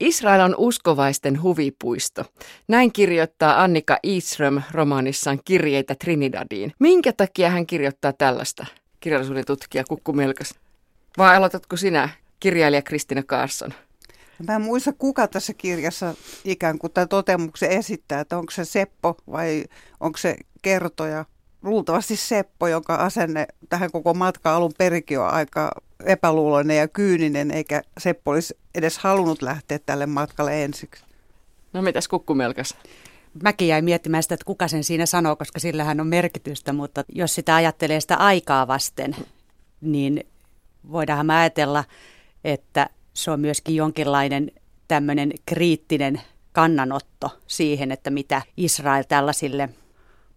Israel on uskovaisten huvipuisto. Näin kirjoittaa Annika Eastrom romaanissaan Kirjeitä Trinidadiin. Minkä takia hän kirjoittaa tällaista, kirjallisuuden tutkija Kukku Melkas? Vai aloitatko sinä, kirjailija Kristina Karsson? Mä en muista, kuka tässä kirjassa ikään kuin tämän totemuksen esittää, että onko se Seppo vai onko se kertoja. Luultavasti Seppo, jonka asenne tähän koko matka alun perikin on aika epäluuloinen ja kyyninen, eikä Seppo olisi edes halunnut lähteä tälle matkalle ensiksi. No mitäs kukkumelkas? Mäkin jäin miettimään sitä, että kuka sen siinä sanoo, koska sillähän on merkitystä, mutta jos sitä ajattelee sitä aikaa vasten, niin voidaanhan ajatella, että se on myöskin jonkinlainen tämmöinen kriittinen kannanotto siihen, että mitä Israel tällaisille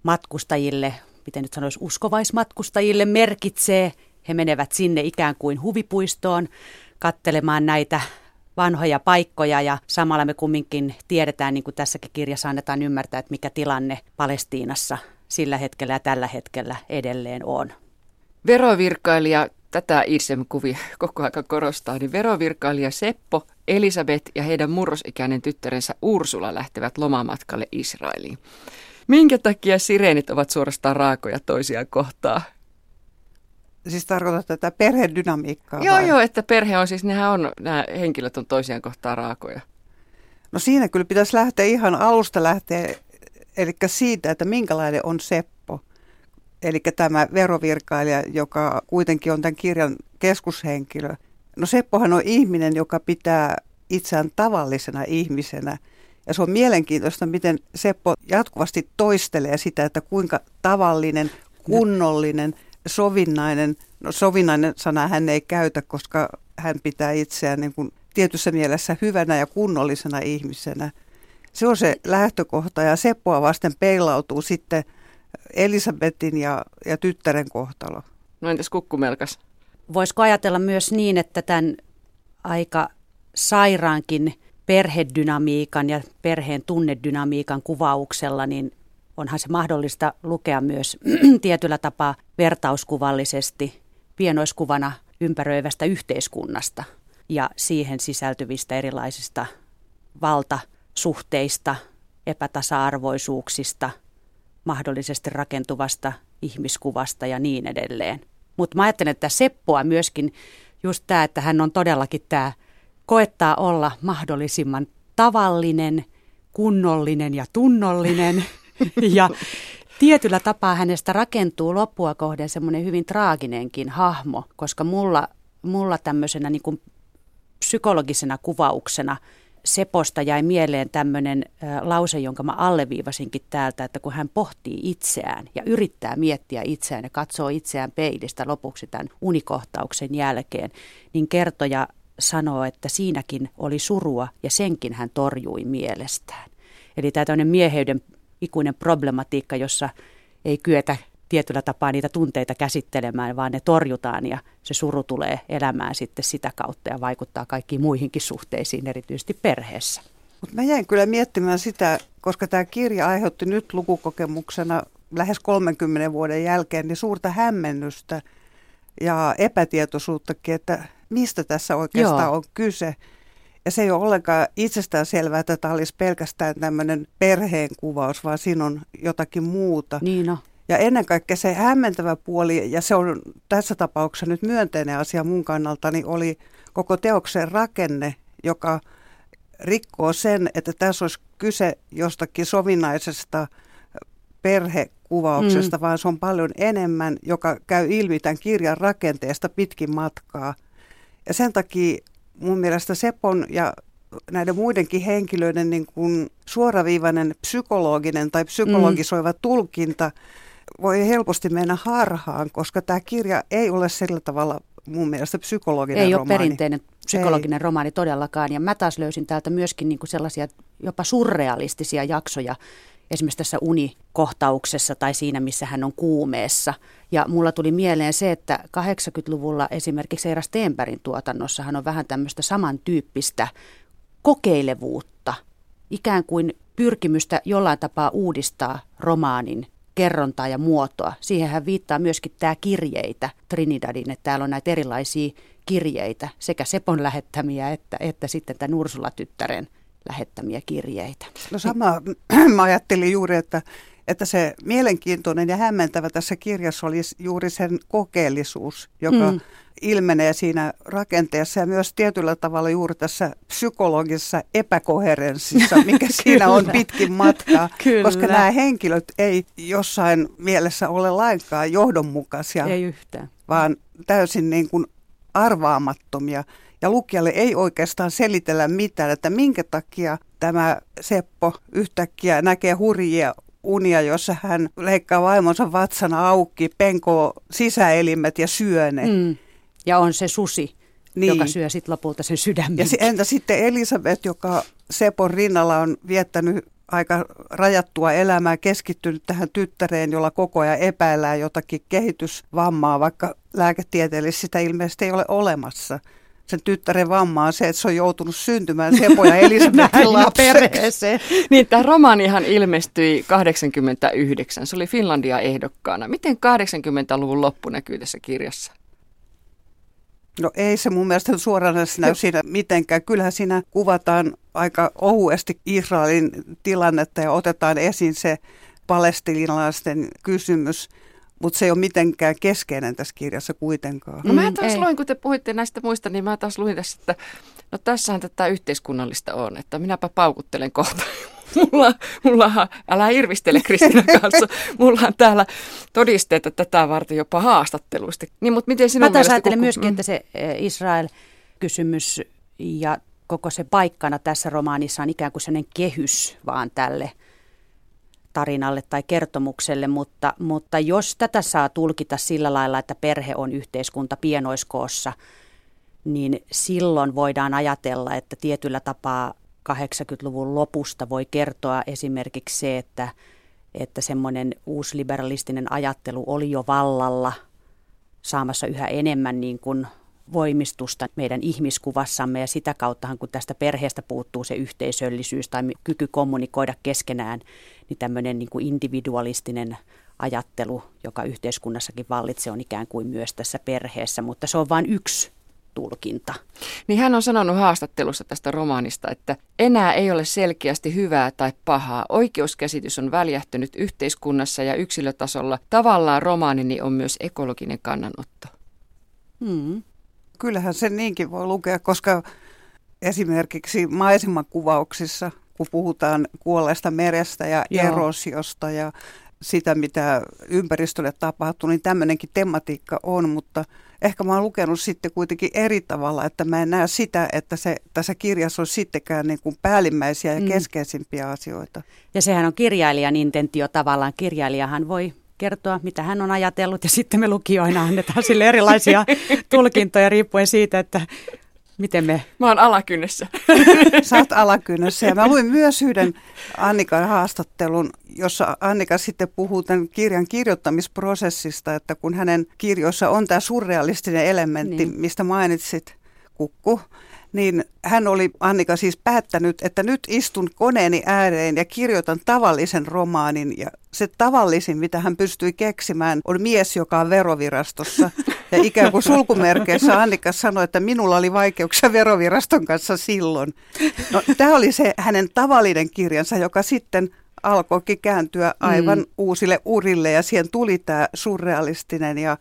matkustajille, miten nyt sanoisi, uskovaismatkustajille merkitsee. He menevät sinne ikään kuin huvipuistoon kattelemaan näitä vanhoja paikkoja ja samalla me kumminkin tiedetään, niin kuin tässäkin kirjassa annetaan ymmärtää, että mikä tilanne Palestiinassa sillä hetkellä ja tällä hetkellä edelleen on. Verovirkailija tätä Irsem-kuvi koko ajan korostaa, niin verovirkailija Seppo, Elisabeth ja heidän murrosikäinen tyttärensä Ursula lähtevät lomamatkalle Israeliin. Minkä takia sireenit ovat suorastaan raakoja toisiaan kohtaa? Siis tarkoitat tätä perhedynamiikkaa? Joo, vai? joo, että perhe on siis, nehän on, nämä henkilöt on toisiaan kohtaa raakoja. No siinä kyllä pitäisi lähteä ihan alusta lähteä, eli siitä, että minkälainen on Seppo. Eli tämä verovirkailija, joka kuitenkin on tämän kirjan keskushenkilö. No Seppohan on ihminen, joka pitää itseään tavallisena ihmisenä. Ja se on mielenkiintoista, miten Seppo jatkuvasti toistelee sitä, että kuinka tavallinen, kunnollinen, sovinnainen, no sovinnainen sana hän ei käytä, koska hän pitää itseään niin kuin tietyssä mielessä hyvänä ja kunnollisena ihmisenä. Se on se lähtökohta ja Seppoa vasten peilautuu sitten – Elisabetin ja, ja tyttären kohtalo. No entäs kukkumelkas? Voisiko ajatella myös niin, että tämän aika sairaankin perhedynamiikan ja perheen tunnedynamiikan kuvauksella, niin onhan se mahdollista lukea myös tietyllä tapaa vertauskuvallisesti pienoiskuvana ympäröivästä yhteiskunnasta ja siihen sisältyvistä erilaisista valtasuhteista, epätasa-arvoisuuksista – mahdollisesti rakentuvasta ihmiskuvasta ja niin edelleen. Mutta mä ajattelen, että Seppoa myöskin just tämä, että hän on todellakin tämä, koettaa olla mahdollisimman tavallinen, kunnollinen ja tunnollinen. ja tietyllä tapaa hänestä rakentuu loppua kohden semmoinen hyvin traaginenkin hahmo, koska mulla, mulla tämmöisenä niin kuin psykologisena kuvauksena – Seposta jäi mieleen tämmöinen lause, jonka mä alleviivasinkin täältä, että kun hän pohtii itseään ja yrittää miettiä itseään ja katsoo itseään peilistä lopuksi tämän unikohtauksen jälkeen, niin kertoja sanoo, että siinäkin oli surua ja senkin hän torjui mielestään. Eli tämä tämmöinen mieheyden ikuinen problematiikka, jossa ei kyetä tietyllä tapaa niitä tunteita käsittelemään, vaan ne torjutaan ja se suru tulee elämään sitten sitä kautta ja vaikuttaa kaikkiin muihinkin suhteisiin, erityisesti perheessä. Mutta mä jäin kyllä miettimään sitä, koska tämä kirja aiheutti nyt lukukokemuksena lähes 30 vuoden jälkeen niin suurta hämmennystä ja epätietoisuuttakin, että mistä tässä oikeastaan Joo. on kyse. Ja se ei ole ollenkaan itsestään selvää, että tämä olisi pelkästään tämmöinen perheen kuvaus, vaan siinä on jotakin muuta. Niin no. Ja ennen kaikkea se hämmentävä puoli, ja se on tässä tapauksessa nyt myönteinen asia mun kannalta, niin oli koko teoksen rakenne, joka rikkoo sen, että tässä olisi kyse jostakin sovinnaisesta perhekuvauksesta, mm. vaan se on paljon enemmän, joka käy ilmi tämän kirjan rakenteesta pitkin matkaa. Ja sen takia mun mielestä Sepon ja näiden muidenkin henkilöiden niin kuin suoraviivainen psykologinen tai psykologisoiva mm. tulkinta – voi helposti mennä harhaan, koska tämä kirja ei ole sillä tavalla mun mielestä psykologinen ei romaani. Ei ole perinteinen psykologinen ei. romaani todellakaan. Ja mä taas löysin täältä myöskin niin kuin sellaisia jopa surrealistisia jaksoja, esimerkiksi tässä unikohtauksessa tai siinä, missä hän on kuumeessa. Ja mulla tuli mieleen se, että 80-luvulla esimerkiksi Eira Steenbergin tuotannossahan on vähän tämmöistä samantyyppistä kokeilevuutta, ikään kuin pyrkimystä jollain tapaa uudistaa romaanin kerrontaa ja muotoa. Siihen hän viittaa myöskin tämä kirjeitä Trinidadin, että täällä on näitä erilaisia kirjeitä, sekä Sepon lähettämiä että, että sitten tämän Ursula-tyttären lähettämiä kirjeitä. No sama, mä ajattelin juuri, että, että se mielenkiintoinen ja hämmentävä tässä kirjassa oli juuri sen kokeellisuus, joka mm. ilmenee siinä rakenteessa ja myös tietyllä tavalla juuri tässä psykologisessa epäkoherenssissa, mikä siinä on pitkin matkaa, koska nämä henkilöt ei jossain mielessä ole lainkaan johdonmukaisia. Ei yhtään. Vaan täysin niin kuin arvaamattomia. Ja lukijalle ei oikeastaan selitellä mitään, että minkä takia tämä Seppo yhtäkkiä näkee hurjia unia, jossa hän leikkaa vaimonsa vatsana auki, penkoo sisäelimet ja syö ne. Mm. Ja on se susi, niin. joka syö sitten lopulta sen sydämen. Ja entä sitten Elisabeth, joka Sepon rinnalla on viettänyt aika rajattua elämää, keskittynyt tähän tyttäreen, jolla koko ajan epäillään jotakin kehitysvammaa, vaikka lääketieteellisesti sitä ilmeisesti ei ole olemassa sen tyttären vamma on se, että se on joutunut syntymään Sepo ja Elisabetin lapseksi. niin, tämä romaanihan ilmestyi 89. Se oli Finlandia ehdokkaana. Miten 80-luvun loppu näkyy tässä kirjassa? No ei se mun mielestä suoranaisesti näy siinä mitenkään. Kyllähän siinä kuvataan aika ohuesti Israelin tilannetta ja otetaan esiin se palestinalaisten kysymys – mutta se ei ole mitenkään keskeinen tässä kirjassa kuitenkaan. No mä mm, taas mm, luin, kun te puhuitte näistä muista, niin mä taas luin tässä, että no tässähän tätä yhteiskunnallista on, että minäpä paukuttelen kohta. Mulla, mulla, älä irvistele Kristina kanssa, mulla on täällä todisteita tätä varten jopa haastatteluista. Niin, mutta miten sinun Mä taas ajattelen kun... myöskin, mm. että se eh, Israel-kysymys ja koko se paikkana tässä romaanissa on ikään kuin sellainen kehys vaan tälle – tarinalle tai kertomukselle, mutta, mutta jos tätä saa tulkita sillä lailla, että perhe on yhteiskunta pienoiskoossa, niin silloin voidaan ajatella, että tietyllä tapaa 80-luvun lopusta voi kertoa esimerkiksi se, että, että semmoinen uusliberalistinen ajattelu oli jo vallalla saamassa yhä enemmän niin kuin voimistusta meidän ihmiskuvassamme ja sitä kauttahan kun tästä perheestä puuttuu se yhteisöllisyys tai kyky kommunikoida keskenään, niin tämmöinen niin kuin individualistinen ajattelu, joka yhteiskunnassakin vallitsee, on ikään kuin myös tässä perheessä, mutta se on vain yksi tulkinta. Niin hän on sanonut haastattelussa tästä romaanista, että enää ei ole selkeästi hyvää tai pahaa. Oikeuskäsitys on väljähtynyt yhteiskunnassa ja yksilötasolla. Tavallaan romaanini on myös ekologinen kannanotto. Hmm. Kyllähän se niinkin voi lukea, koska esimerkiksi maisemakuvauksissa, kun puhutaan kuolleesta merestä ja Joo. erosiosta ja sitä, mitä ympäristölle tapahtuu, niin tämmöinenkin tematiikka on, mutta ehkä mä oon lukenut sitten kuitenkin eri tavalla, että mä en näe sitä, että se tässä kirjassa on sittenkään niin kuin päällimmäisiä ja mm. keskeisimpiä asioita. Ja sehän on kirjailijan intentio tavallaan. Kirjailijahan voi kertoa, mitä hän on ajatellut ja sitten me lukijoina annetaan sille erilaisia tulkintoja riippuen siitä, että miten me... Mä oon alakynnessä. Sä oot alakynnessä ja mä luin myös yhden Annikan haastattelun, jossa Annika sitten puhuu tämän kirjan kirjoittamisprosessista, että kun hänen kirjoissa on tämä surrealistinen elementti, niin. mistä mainitsit, kukku, niin hän oli, Annika siis päättänyt, että nyt istun koneeni ääreen ja kirjoitan tavallisen romaanin. Ja se tavallisin, mitä hän pystyi keksimään, on mies, joka on verovirastossa. Ja ikään kuin sulkumerkeissä Annika sanoi, että minulla oli vaikeuksia veroviraston kanssa silloin. No, tämä oli se hänen tavallinen kirjansa, joka sitten alkoikin kääntyä aivan mm. uusille urille ja siihen tuli tämä surrealistinen ja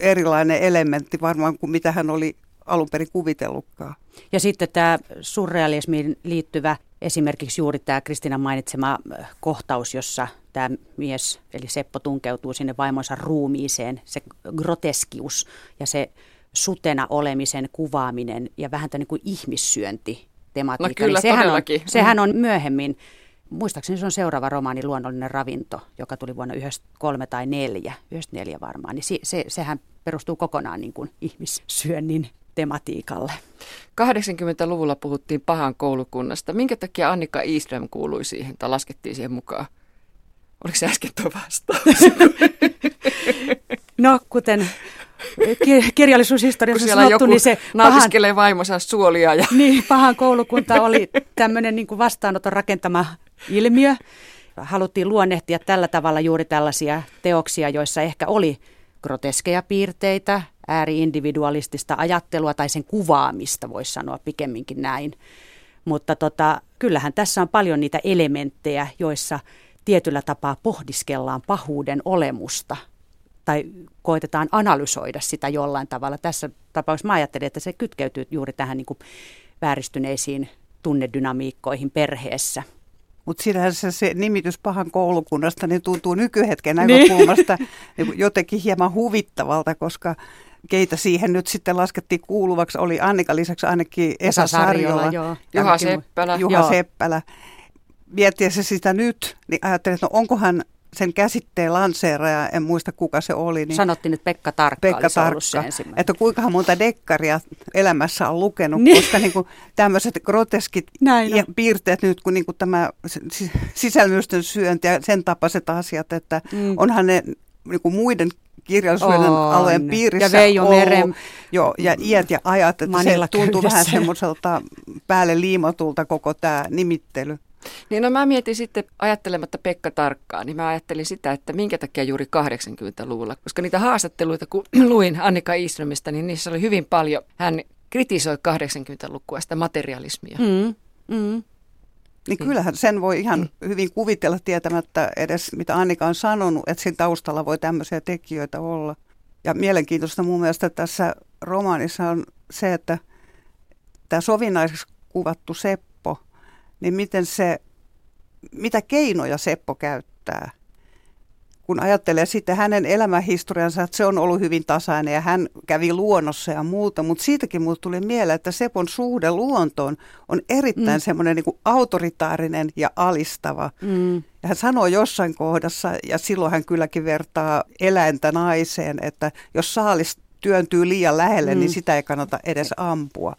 erilainen elementti varmaan kuin mitä hän oli alun perin kuvitellutkaan. Ja sitten tämä surrealismiin liittyvä esimerkiksi juuri tämä Kristina mainitsema äh, kohtaus, jossa tämä mies, eli Seppo, tunkeutuu sinne vaimonsa ruumiiseen, se groteskius ja se sutena olemisen kuvaaminen ja vähän tämä niin kuin ihmissyönti tematiikka. No kyllä, niin sehän, on, sehän on myöhemmin, muistaakseni se on seuraava romaani Luonnollinen ravinto, joka tuli vuonna 1993 tai 4, 94 varmaan, niin se, se, sehän perustuu kokonaan niin kuin ihmissyönnin tematiikalle. 80-luvulla puhuttiin pahan koulukunnasta. Minkä takia Annika Iström kuului siihen tai laskettiin siihen mukaan? Oliko se äsken tuo vastaus? no, kuten kirjallisuushistoriassa sanottu, joku niin se pahan, vaimonsa suolia. Ja... Niin, pahan koulukunta oli tämmöinen niin kuin vastaanoton rakentama ilmiö. Haluttiin luonnehtia tällä tavalla juuri tällaisia teoksia, joissa ehkä oli groteskeja piirteitä, ääriindividualistista ajattelua tai sen kuvaamista, voisi sanoa pikemminkin näin. Mutta tota, kyllähän tässä on paljon niitä elementtejä, joissa tietyllä tapaa pohdiskellaan pahuuden olemusta tai koitetaan analysoida sitä jollain tavalla. Tässä tapauksessa mä ajattelin, että se kytkeytyy juuri tähän niin kuin vääristyneisiin tunnedynamiikkoihin perheessä. Mutta siinähän se, se nimitys pahan koulukunnasta niin tuntuu nykyhetken niin. näkökulmasta niin. jotenkin hieman huvittavalta, koska keitä siihen nyt sitten laskettiin kuuluvaksi, oli Annika lisäksi ainakin Esa, Sarjola, Juha, Juha Seppälä. Juha joo. Seppälä. Miettiessä sitä nyt, niin ajattelin, että no onkohan sen käsitteen lanseeraja, en muista kuka se oli. Niin Sanottiin nyt Pekka Tarkka Pekka Tarkka, se että kuinka monta dekkaria elämässä on lukenut, niin. koska niin kuin tämmöiset groteskit ja piirteet nyt, kun niin kuin tämä sisälmysten syönti ja sen tapaiset asiat, että mm. onhan ne niin kuin muiden kirjallisuuden on. alueen piirissä ja Veijo ollut, jo, ja iät ja ajat, että Manilla se tuntuu vähän semmoiselta päälle liimatulta koko tämä nimittely. Niin no mä mietin sitten ajattelematta Pekka tarkkaan, niin mä ajattelin sitä, että minkä takia juuri 80-luvulla, koska niitä haastatteluita, kun luin Annika Iströmistä, niin niissä oli hyvin paljon, hän kritisoi 80-lukua sitä materialismia. Mm, mm. Niin kyllähän sen voi ihan mm. hyvin kuvitella tietämättä edes, mitä Annika on sanonut, että siinä taustalla voi tämmöisiä tekijöitä olla. Ja mielenkiintoista mun mielestä tässä romaanissa on se, että tämä sovinnaiseksi kuvattu Seppo, niin miten se, mitä keinoja Seppo käyttää – kun ajattelee sitten hänen elämänhistoriansa, että se on ollut hyvin tasainen ja hän kävi luonnossa ja muuta, mutta siitäkin mulle tuli mieleen, että Sepon suhde luontoon on erittäin mm. semmoinen niin autoritaarinen ja alistava. Mm. Ja hän sanoo jossain kohdassa, ja silloin hän kylläkin vertaa eläintä naiseen, että jos saalis työntyy liian lähelle, niin mm. niin sitä ei kannata edes ampua.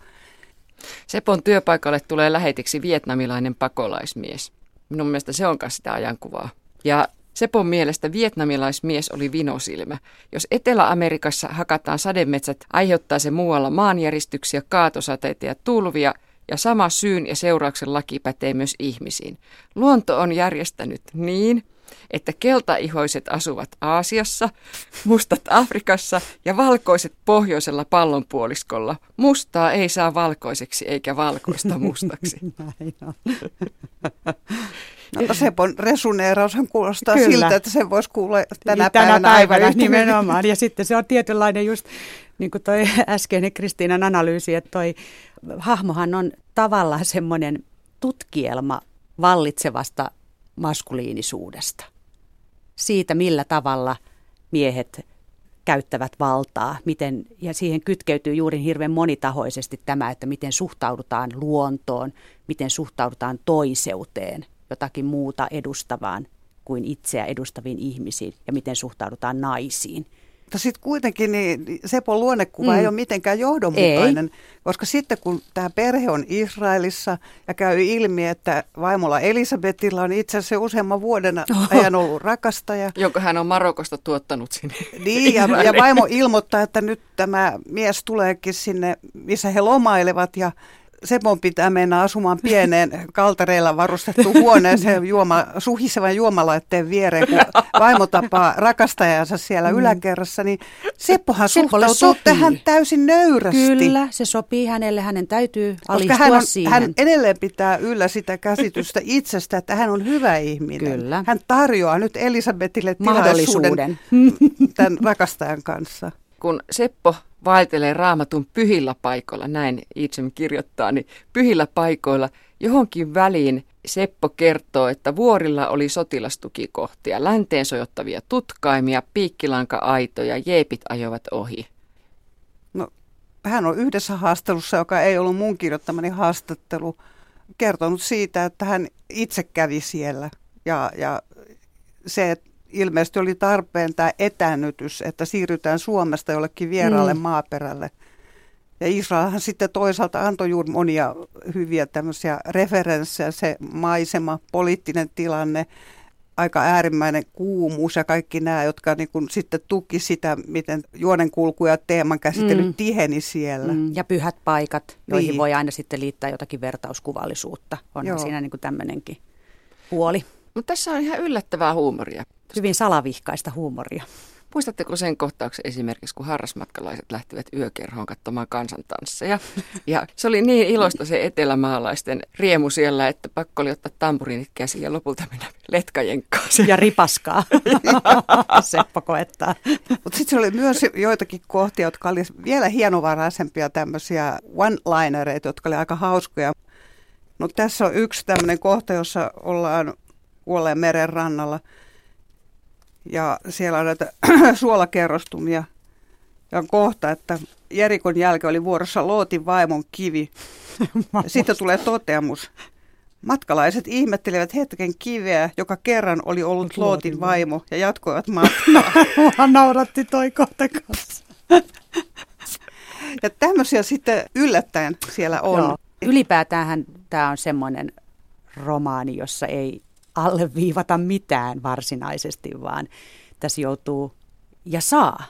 Sepon työpaikalle tulee lähetiksi vietnamilainen pakolaismies. Minun mielestä se on sitä ajankuvaa. Ja Sepon mielestä vietnamilaismies oli vinosilmä. Jos Etelä-Amerikassa hakataan sademetsät, aiheuttaa se muualla maanjäristyksiä, kaatosateita ja tulvia, ja sama syyn ja seurauksen laki pätee myös ihmisiin. Luonto on järjestänyt niin, että keltaihoiset asuvat Aasiassa, mustat Afrikassa ja valkoiset pohjoisella pallonpuoliskolla. Mustaa ei saa valkoiseksi eikä valkoista mustaksi. No Sepon resuneeraushan kuulostaa Kyllä. siltä, että se voisi kuulla tänä, tänä päivänä, päivänä nimenomaan. Ja sitten se on tietynlainen just, niin kuin toi äskeinen Kristiinan analyysi, että toi hahmohan on tavallaan semmoinen tutkielma vallitsevasta maskuliinisuudesta. Siitä, millä tavalla miehet käyttävät valtaa, miten, ja siihen kytkeytyy juuri hirveän monitahoisesti tämä, että miten suhtaudutaan luontoon, miten suhtaudutaan toiseuteen – jotakin muuta edustavaan kuin itseä edustaviin ihmisiin ja miten suhtaudutaan naisiin. Mutta sitten kuitenkin niin Sepon luonnekuva mm. ei ole mitenkään johdonmukainen, ei. koska sitten kun tämä perhe on Israelissa ja käy ilmi, että vaimolla Elisabetilla on itse asiassa useamman vuoden ajan ollut rakastaja. Jonka hän on Marokosta tuottanut sinne. Niin, ja, ja vaimo ilmoittaa, että nyt tämä mies tuleekin sinne, missä he lomailevat ja Sepon pitää mennä asumaan pieneen kaltareilla varustettu huoneeseen juoma, suhisevan juomalaitteen viereen, kun vaimo tapaa rakastajansa siellä mm. yläkerrassa, niin Seppohan Seppolle suhtautuu sopii. tähän täysin nöyrästi. Kyllä, se sopii hänelle, hänen täytyy alistua hän, on, siihen. hän edelleen pitää yllä sitä käsitystä itsestä, että hän on hyvä ihminen. Kyllä. Hän tarjoaa nyt Elisabetille tilaisuuden tämän rakastajan kanssa. Kun Seppo vaeltelee raamatun pyhillä paikoilla, näin itse kirjoittaa, niin pyhillä paikoilla johonkin väliin Seppo kertoo, että vuorilla oli sotilastukikohtia, länteen sojottavia tutkaimia, piikkilanka-aitoja, jeepit ajoivat ohi. No, hän on yhdessä haastelussa, joka ei ollut mun kirjoittamani haastattelu, kertonut siitä, että hän itse kävi siellä. Ja, ja se, että ilmeisesti oli tarpeen tämä etänytys, että siirrytään Suomesta jollekin vieraalle mm. maaperälle. Ja Israelhan sitten toisaalta antoi juuri monia hyviä tämmöisiä referenssejä, se maisema, poliittinen tilanne, aika äärimmäinen kuumuus ja kaikki nämä, jotka niin kuin sitten tuki sitä, miten juonenkulku ja teeman käsittely mm. tiheni siellä. Mm. Ja pyhät paikat, joihin niin. voi aina sitten liittää jotakin vertauskuvallisuutta. Joo. siinä niin kuin tämmöinenkin puoli. Mutta tässä on ihan yllättävää huumoria. Hyvin salavihkaista huumoria. Muistatteko sen kohtauksen esimerkiksi, kun harrasmatkalaiset lähtivät yökerhoon katsomaan kansantansseja? Ja se oli niin iloista se etelämaalaisten riemu siellä, että pakko oli ottaa tampuriinit käsiin ja lopulta mennä letkajenkkaan. Ja ripaskaa. Seppo koettaa. Mutta sitten se oli myös joitakin kohtia, jotka oli vielä hienovaraisempia tämmöisiä one-linereita, jotka oli aika hauskoja. No tässä on yksi tämmöinen kohta, jossa ollaan Kuolleen meren rannalla – ja siellä on näitä suolakerrostumia. Ja on kohta, että Jerikon jälkeen oli vuorossa Lootin vaimon kivi. Sitten tulee toteamus. Matkalaiset ihmettelivät hetken kiveä, joka kerran oli ollut Lootin vaimo, ja jatkoivat matkaa. Mua nauratti toi kohta kanssa. Ja tämmöisiä sitten yllättäen siellä on. Joo. Ylipäätään tämä on semmoinen romaani, jossa ei alleviivata mitään varsinaisesti, vaan tässä joutuu ja saa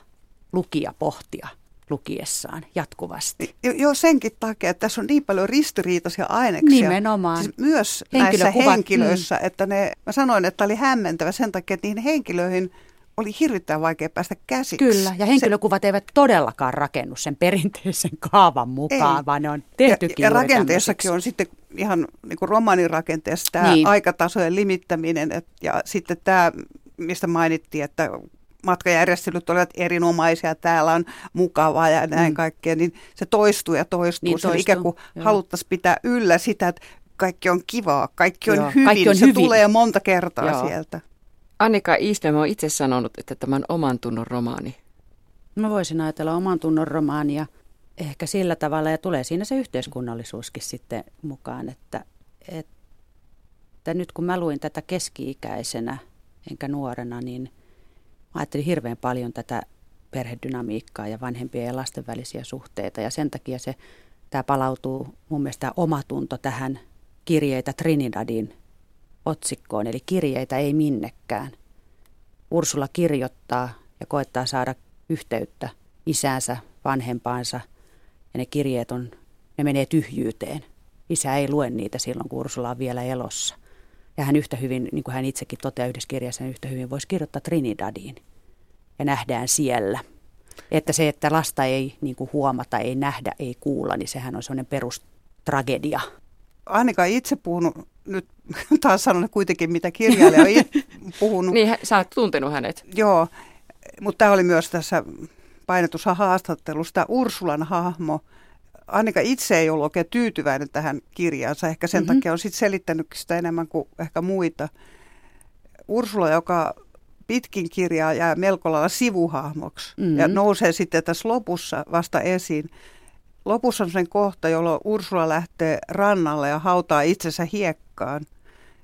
lukia pohtia lukiessaan jatkuvasti. Joo, senkin takia, että tässä on niin paljon ristiriitaisia aineksia. Nimenomaan. Siis myös näissä henkilöissä, mm. että ne, mä sanoin, että oli hämmentävä sen takia, että niihin henkilöihin oli hirvittävän vaikea päästä käsiksi. Kyllä, ja henkilökuvat se, eivät todellakaan rakennu sen perinteisen kaavan mukaan, ei. vaan ne on tehty Ja, ja rakenteessakin on sitten ihan niin kuin romanin rakenteessa tämä niin. aikatasojen limittäminen et, ja sitten tämä, mistä mainittiin, että matkajärjestelyt olivat erinomaisia, täällä on mukavaa ja näin mm. kaikkea, niin se toistuu ja toistuu. Niin se toistuu. ikään kuin haluttaisiin pitää yllä sitä, että kaikki on kivaa, kaikki on Joo, hyvin, kaikki on se hyvin. tulee monta kertaa Joo. sieltä. Annika Iislöm on itse sanonut, että tämä on oman tunnon romaani. Mä voisin ajatella oman tunnon romaania ehkä sillä tavalla, ja tulee siinä se yhteiskunnallisuuskin sitten mukaan, että, että nyt kun mä luin tätä keski-ikäisenä enkä nuorena, niin mä ajattelin hirveän paljon tätä perhedynamiikkaa ja vanhempien ja lasten välisiä suhteita, ja sen takia se tämä palautuu mun mielestä omatunto tähän kirjeitä Trinidadin otsikkoon, eli kirjeitä ei minnekään. Ursula kirjoittaa ja koettaa saada yhteyttä isäänsä, vanhempaansa, ja ne kirjeet on, ne menee tyhjyyteen. Isä ei lue niitä silloin, kun Ursula on vielä elossa. Ja hän yhtä hyvin, niin kuin hän itsekin toteaa yhdessä kirjassa, hän yhtä hyvin voisi kirjoittaa Trinidadiin. Ja nähdään siellä. Että se, että lasta ei niin kuin huomata, ei nähdä, ei kuulla, niin sehän on sellainen perustragedia. Annika itse puhunut nyt taas sanon kuitenkin, mitä kirjailija on puhunut. niin, sä oot tuntenut hänet. Joo, mutta tämä oli myös tässä painetussa haastattelussa Ursulan hahmo. Annika itse ei ollut oikein tyytyväinen tähän kirjaansa, ehkä sen mm-hmm. takia on sitten selittänyt sitä enemmän kuin ehkä muita. Ursula, joka pitkin kirjaa jää melko lailla sivuhahmoksi mm-hmm. ja nousee sitten tässä lopussa vasta esiin. Lopussa on sen kohta, jolloin Ursula lähtee rannalle ja hautaa itsensä hiekkaan.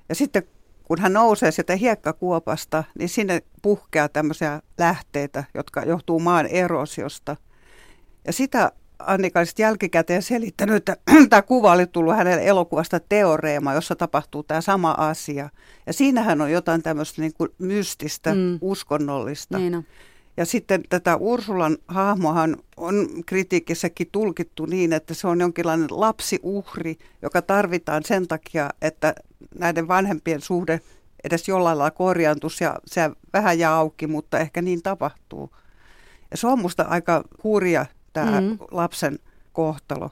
Ja sitten kun hän nousee sieltä hiekkakuopasta, niin sinne puhkeaa tämmöisiä lähteitä, jotka johtuu maan erosiosta. Ja sitä Annika olisi jälkikäteen selittänyt, että tämä kuva oli tullut hänelle elokuvasta Teoreema, jossa tapahtuu tämä sama asia. Ja siinähän on jotain tämmöistä niin kuin mystistä, mm. uskonnollista. Niin on. Ja sitten tätä Ursulan hahmohan on kritiikissäkin tulkittu niin, että se on jonkinlainen lapsiuhri, joka tarvitaan sen takia, että näiden vanhempien suhde edes jollain lailla korjaantuisi ja se vähän jää auki, mutta ehkä niin tapahtuu. Ja se on musta aika hurja tämä mm-hmm. lapsen kohtalo.